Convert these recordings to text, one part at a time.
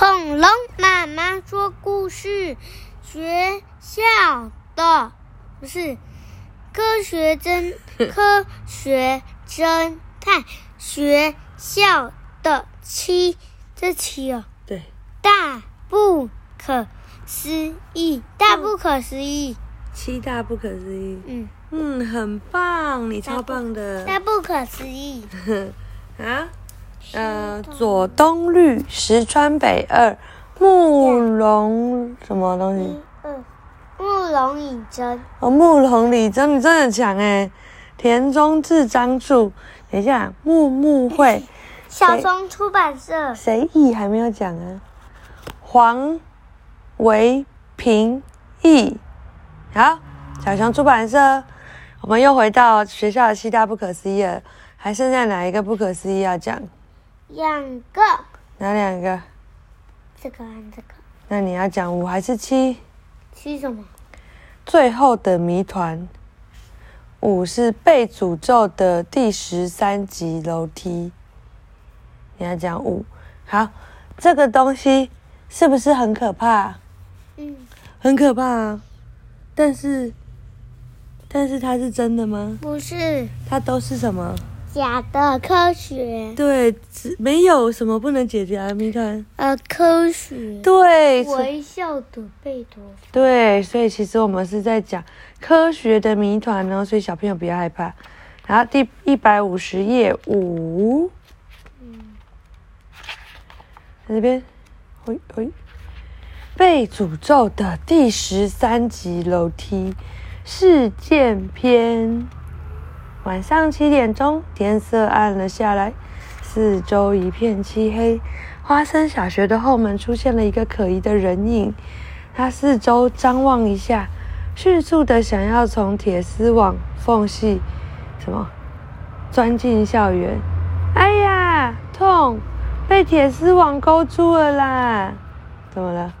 恐龙妈妈说故事，学校的不是科学侦 科学侦探学校的七这七哦，对，大不可思议，大不可思议，七大不可思议。嗯，嗯，很棒，你超棒的。大不可思议，啊，呃，左东绿，石川北二，慕容什么东西？一二，慕容以真，哦，慕容李真，你真的很强哎。田中智章著，等一下，木木会，小松出版社，谁译还没有讲啊？黄维平译，好，小熊出版社，我们又回到学校的七大不可思议了，还剩下哪一个不可思议要讲？两个，哪两个？这个和这个，那你要讲五还是七？七什么？最后的谜团，五是被诅咒的第十三级楼梯。你要讲五，好，这个东西是不是很可怕？嗯，很可怕啊！但是，但是它是真的吗？不是它都是什么？假的科学，对，只没有什么不能解决的谜团。呃，科学，对，所微笑的贝多芬，对，所以其实我们是在讲科学的谜团哦，所以小朋友不要害怕。然后第一百五十页五，在这边，喂喂，被诅咒的第十三级楼梯事件篇。晚上七点钟，天色暗了下来，四周一片漆黑。花生小学的后门出现了一个可疑的人影，他四周张望一下，迅速的想要从铁丝网缝隙什么钻进校园。哎呀，痛！被铁丝网勾住了啦！怎么了？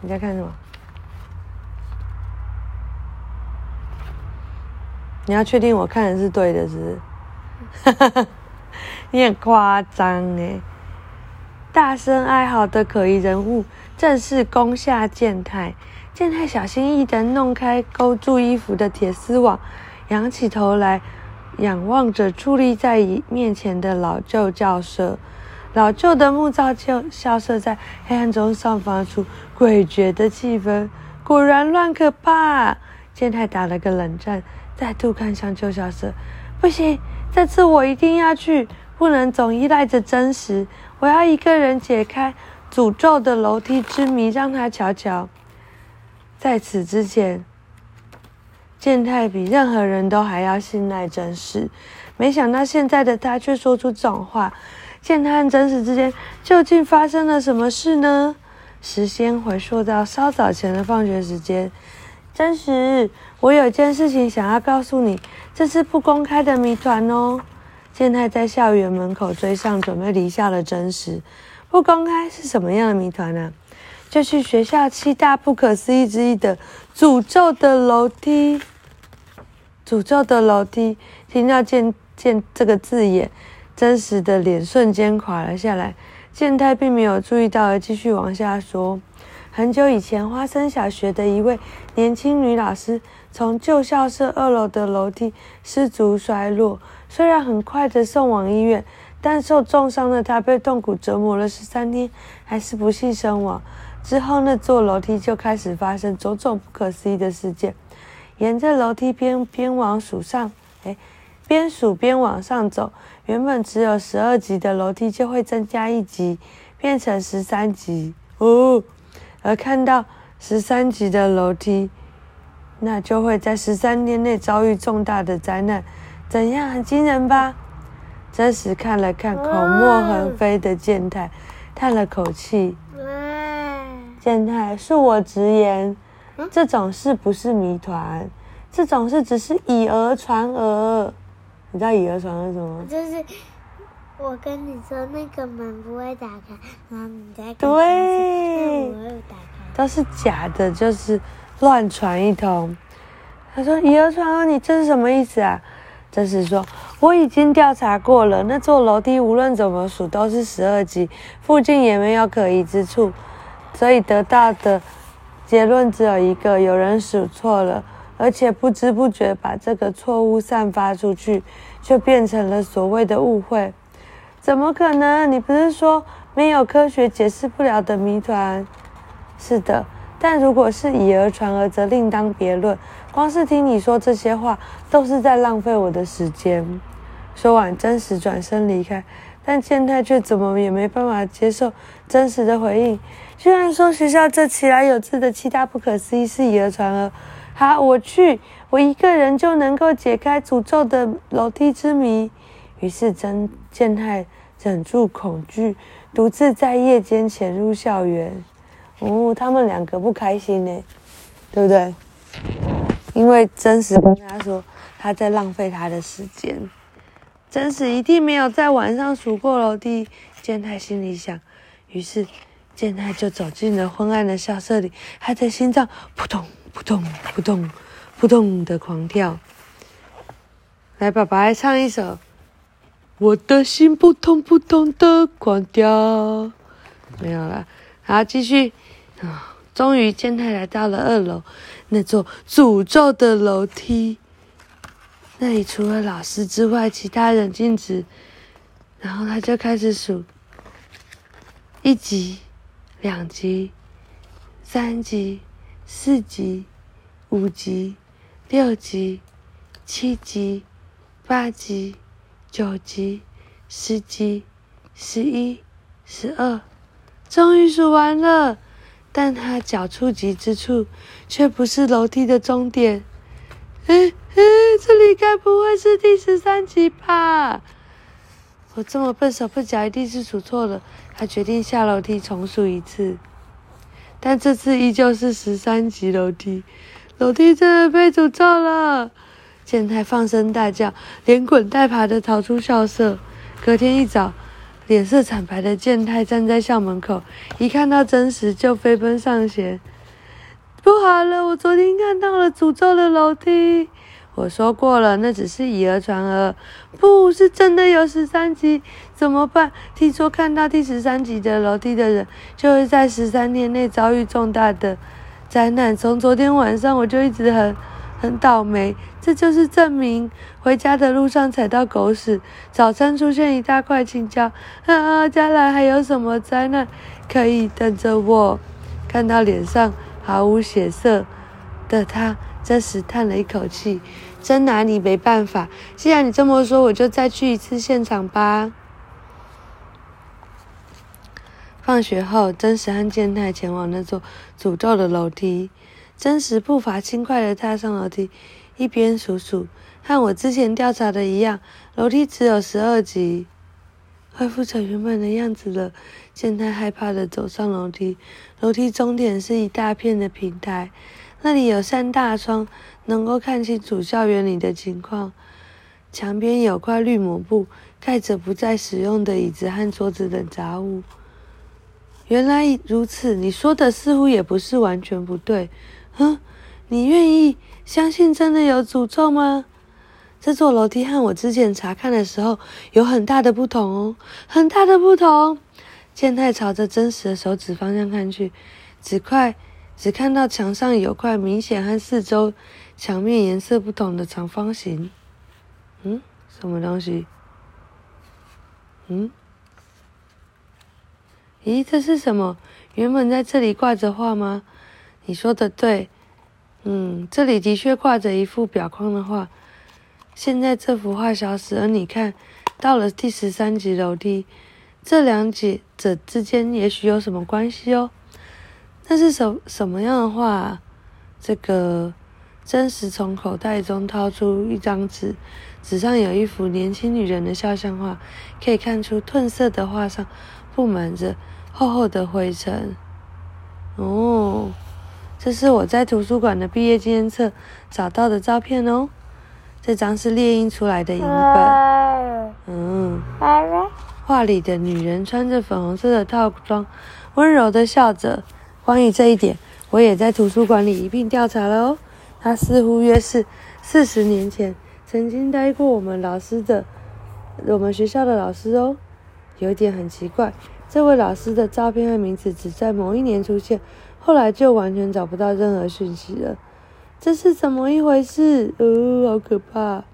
你在看什么？你要确定我看的是对的，是不是？你很夸张哎！大声哀嚎的可疑人物正是攻下健太。健太小心翼翼地弄开勾住衣服的铁丝网，仰起头来，仰望着矗立在面前的老旧教舍。老旧的木造教校舍在黑暗中散发出诡谲的气氛，果然乱可怕。健太打了个冷战。再度看向旧校舍，不行，这次我一定要去，不能总依赖着真实。我要一个人解开诅咒的楼梯之谜，让他瞧瞧。在此之前，健太比任何人都还要信赖真实，没想到现在的他却说出这种话。健太和真实之间究竟发生了什么事呢？时间回溯到稍早前的放学时间，真实。我有件事情想要告诉你，这是不公开的谜团哦。健太在校园门口追上，准备离校的真实。不公开是什么样的谜团呢？就是学校七大不可思议之一的诅咒的楼梯。诅咒的楼梯，听到“健健”这个字眼，真实的脸瞬间垮了下来。健太并没有注意到，而继续往下说。很久以前，花生小学的一位年轻女老师从旧校舍二楼的楼梯失足摔落，虽然很快的送往医院，但受重伤的她被痛苦折磨了十三天，还是不幸身亡。之后，那座楼梯就开始发生种种不可思议的事件。沿着楼梯边边往数上，哎，边数边往上走，原本只有十二级的楼梯就会增加一级，变成十三级哦。而看到十三级的楼梯，那就会在十三天内遭遇重大的灾难，怎样？很惊人吧？真实看了看口沫横飞的健太，叹了口气。健太，恕我直言，这种事不是谜团，这种事只是以讹传讹。你知道以讹传讹什么？就是我跟你说那个门不会打开，然后你再对，打开，都是假的，就是乱传一通。他说以讹传讹，你这是什么意思啊？真是说，我已经调查过了，那座楼梯无论怎么数都是十二级，附近也没有可疑之处，所以得到的结论只有一个：有人数错了，而且不知不觉把这个错误散发出去，就变成了所谓的误会。怎么可能？你不是说没有科学解释不了的谜团？是的，但如果是以讹传讹，则另当别论。光是听你说这些话，都是在浪费我的时间。说完，真实转身离开，但健太却怎么也没办法接受真实的回应。居然说学校这起来有字的七大不可思议是以讹传讹。好，我去，我一个人就能够解开诅咒的楼梯之谜。于是真健太忍住恐惧，独自在夜间潜入校园。哦，他们两个不开心呢，对不对？因为真实跟他说他在浪费他的时间，真实一定没有在晚上数过楼梯。健太心里想，于是健太就走进了昏暗的校舍里，他的心脏扑通扑通扑通扑通的狂跳。来，爸爸来唱一首。我的心扑通扑通的狂跳，没有了，好，继续。啊！终于，健太来到了二楼，那座诅咒的楼梯。那里除了老师之外，其他人禁止。然后他就开始数：一级、两级、三级、四级、五级、六级、七级、八级、九级、十级、十一、十二，终于数完了。但他脚触及之处，却不是楼梯的终点。哎哎，这里该不会是第十三级吧？我这么笨手笨脚，一定是数错了。他决定下楼梯重数一次，但这次依旧是十三级楼梯。楼梯真的被诅咒了！健太放声大叫，连滚带爬的逃出校舍。隔天一早。脸色惨白的健太站在校门口，一看到真实就飞奔上前。不好了，我昨天看到了诅咒的楼梯。我说过了，那只是以讹传讹，不是真的有十三级，怎么办？听说看到第十三级的楼梯的人，就会在十三天内遭遇重大的灾难。从昨天晚上我就一直很。很倒霉，这就是证明。回家的路上踩到狗屎，早餐出现一大块青椒，啊，将来还有什么灾难可以等着我？看到脸上毫无血色的他，这时叹了一口气，真拿你没办法。既然你这么说，我就再去一次现场吧。放学后，真实和健太前往那座诅咒的楼梯。真实步伐轻快地踏上楼梯，一边数数，和我之前调查的一样，楼梯只有十二级，恢复成原本的样子了。健太害怕地走上楼梯，楼梯终点是一大片的平台，那里有扇大窗，能够看清楚校园里的情况。墙边有块绿抹布，盖着不再使用的椅子和桌子等杂物。原来如此，你说的似乎也不是完全不对。嗯，你愿意相信真的有诅咒吗？这座楼梯和我之前查看的时候有很大的不同哦，很大的不同。健太朝着真实的手指方向看去，只块只看到墙上有块明显和四周墙面颜色不同的长方形。嗯，什么东西？嗯？咦，这是什么？原本在这里挂着画吗？你说的对，嗯，这里的确挂着一幅表框的画。现在这幅画消失，而你看到了第十三级楼梯，这两者者之间也许有什么关系哦？那是什什么样的画？这个真实从口袋中掏出一张纸，纸上有一幅年轻女人的肖像画，可以看出褪色的画上布满着厚厚的灰尘。哦。这是我在图书馆的毕业纪念册找到的照片哦。这张是列印出来的影本。嗯。画里的女人穿着粉红色的套装，温柔的笑着。关于这一点，我也在图书馆里一并调查了哦。她似乎约是四十年前曾经待过我们老师的我们学校的老师哦。有一点很奇怪，这位老师的照片和名字只在某一年出现，后来就完全找不到任何讯息了。这是怎么一回事？哦，好可怕！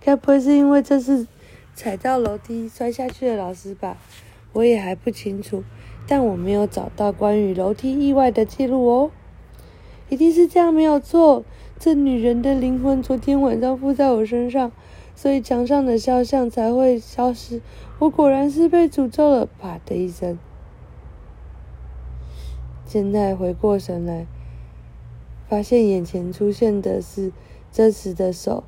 该不会是因为这是踩到楼梯摔下去的老师吧？我也还不清楚，但我没有找到关于楼梯意外的记录哦。一定是这样，没有错。这女人的灵魂昨天晚上附在我身上。所以墙上的肖像才会消失。我果然是被诅咒了！啪的一声。健太回过神来，发现眼前出现的是真实的手。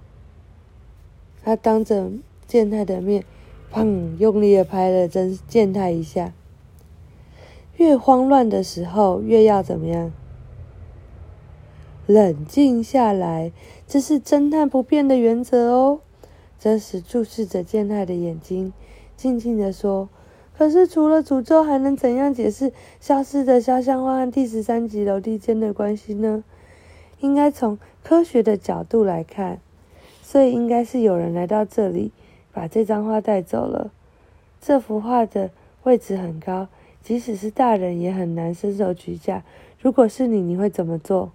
他当着健太的面，砰，用力的拍了真健太一下。越慌乱的时候，越要怎么样？冷静下来，这是侦探不变的原则哦。真实注视着健太的眼睛，静静的说：“可是除了诅咒，还能怎样解释消失的肖像画和第十三级楼梯间的关系呢？应该从科学的角度来看，所以应该是有人来到这里，把这张画带走了。这幅画的位置很高，即使是大人也很难伸手举架。如果是你，你会怎么做？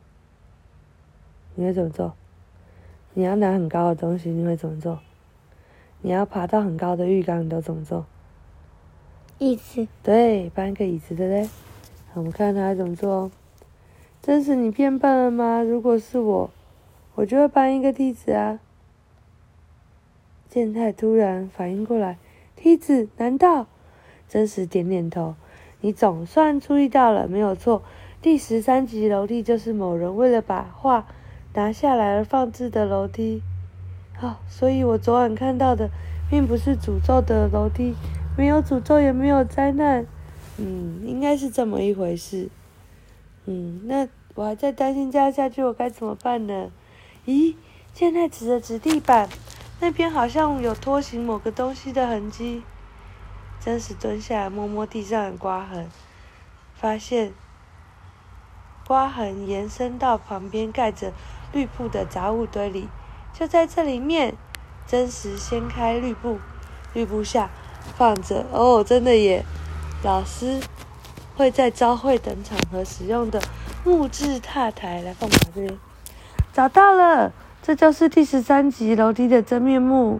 你会怎么做？你要拿很高的东西，你会怎么做？”你要爬到很高的浴缸，你都怎么做？椅子。对，搬个椅子的嘞。我们看他怎么做。真是你变笨了吗？如果是我，我就会搬一个梯子啊。健太突然反应过来，梯子？难道？真实点点头。你总算注意到了，没有错。第十三级楼梯就是某人为了把画拿下来而放置的楼梯。好，所以我昨晚看到的，并不是诅咒的楼梯，没有诅咒，也没有灾难。嗯，应该是这么一回事。嗯，那我还在担心这样下去我该怎么办呢？咦，现在指着纸地板，那边好像有拖行某个东西的痕迹。真实蹲下来摸摸地上的刮痕，发现刮痕延伸到旁边盖着绿布的杂物堆里。就在这里面，真实掀开绿布，绿布下放着哦，真的耶！老师会在朝会等场合使用的木质踏台来放这边。找到了，这就是第十三级楼梯的真面目。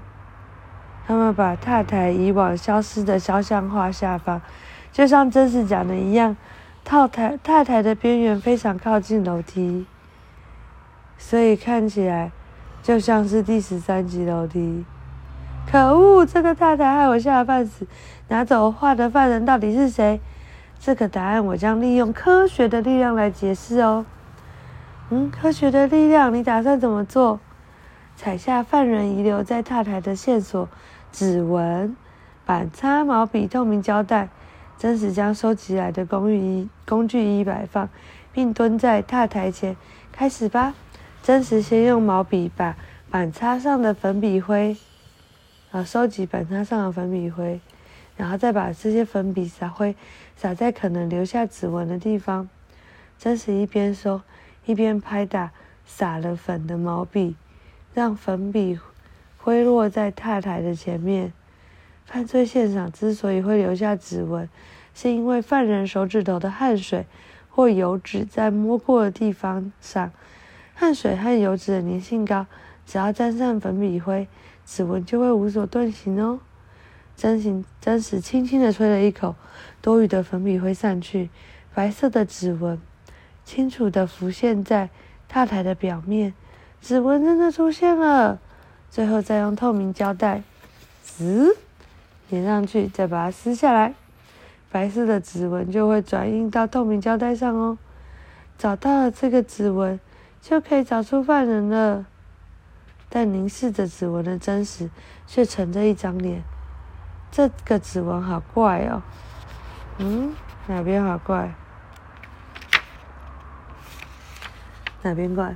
他们把踏台移往消失的肖像画下方，就像真实讲的一样，套台踏台的边缘非常靠近楼梯，所以看起来。就像是第十三级楼梯，可恶！这个太太害我吓了半死。拿走画的犯人到底是谁？这个答案我将利用科学的力量来解释哦。嗯，科学的力量，你打算怎么做？采下犯人遗留在踏台的线索、指纹、板擦、毛笔、透明胶带，真实将收集来的工具一工具一摆放，并蹲在踏台前，开始吧。真实先用毛笔把板擦上的粉笔灰，啊，收集板擦上的粉笔灰，然后再把这些粉笔撒灰撒在可能留下指纹的地方。真实一边说，一边拍打撒了粉的毛笔，让粉笔灰落在踏台的前面。犯罪现场之所以会留下指纹，是因为犯人手指头的汗水或油脂在摸过的地方上。汗水和油脂的粘性高，只要沾上粉笔灰，指纹就会无所遁形哦。真行真实轻轻的吹了一口，多余的粉笔灰散去，白色的指纹清楚的浮现在踏台的表面，指纹真的出现了。最后再用透明胶带，滋，粘上去，再把它撕下来，白色的指纹就会转印到透明胶带上哦。找到了这个指纹。就可以找出犯人了，但凝视着指纹的真实，却沉着一张脸。这个指纹好怪哦，嗯，哪边好怪？哪边怪？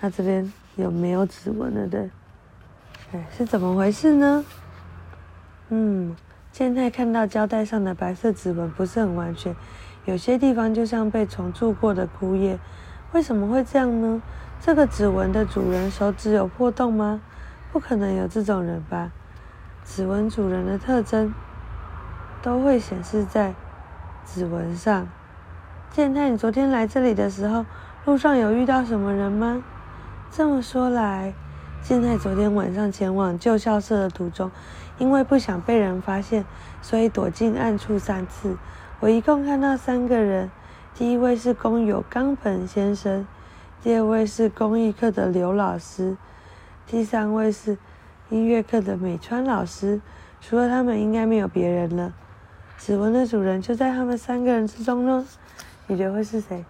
他这边有没有指纹了的？哎，是怎么回事呢？嗯，现在看到胶带上的白色指纹不是很完全，有些地方就像被重铸过的枯叶。为什么会这样呢？这个指纹的主人手指有破洞吗？不可能有这种人吧。指纹主人的特征都会显示在指纹上。健太，你昨天来这里的时候，路上有遇到什么人吗？这么说来，健太昨天晚上前往旧校舍的途中，因为不想被人发现，所以躲进暗处三次。我一共看到三个人，第一位是工友冈本先生，第二位是工艺课的刘老师，第三位是音乐课的美川老师。除了他们，应该没有别人了。指纹的主人就在他们三个人之中呢。你觉得会是谁？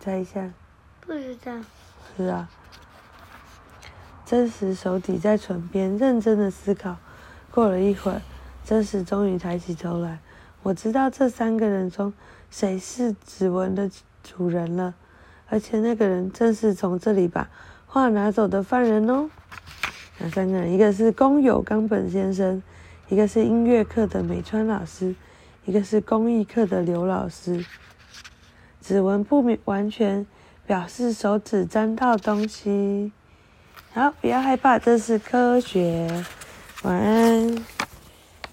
猜一下。不知道。是啊。真实手抵在唇边，认真的思考。过了一会儿，真实终于抬起头来。我知道这三个人中谁是指纹的主人了，而且那个人正是从这里把画拿走的犯人哦。那三个人？一个是工友冈本先生，一个是音乐课的美川老师，一个是工艺课的刘老师。指纹不明完全表示手指沾到东西。好，不要害怕，这是科学。晚安。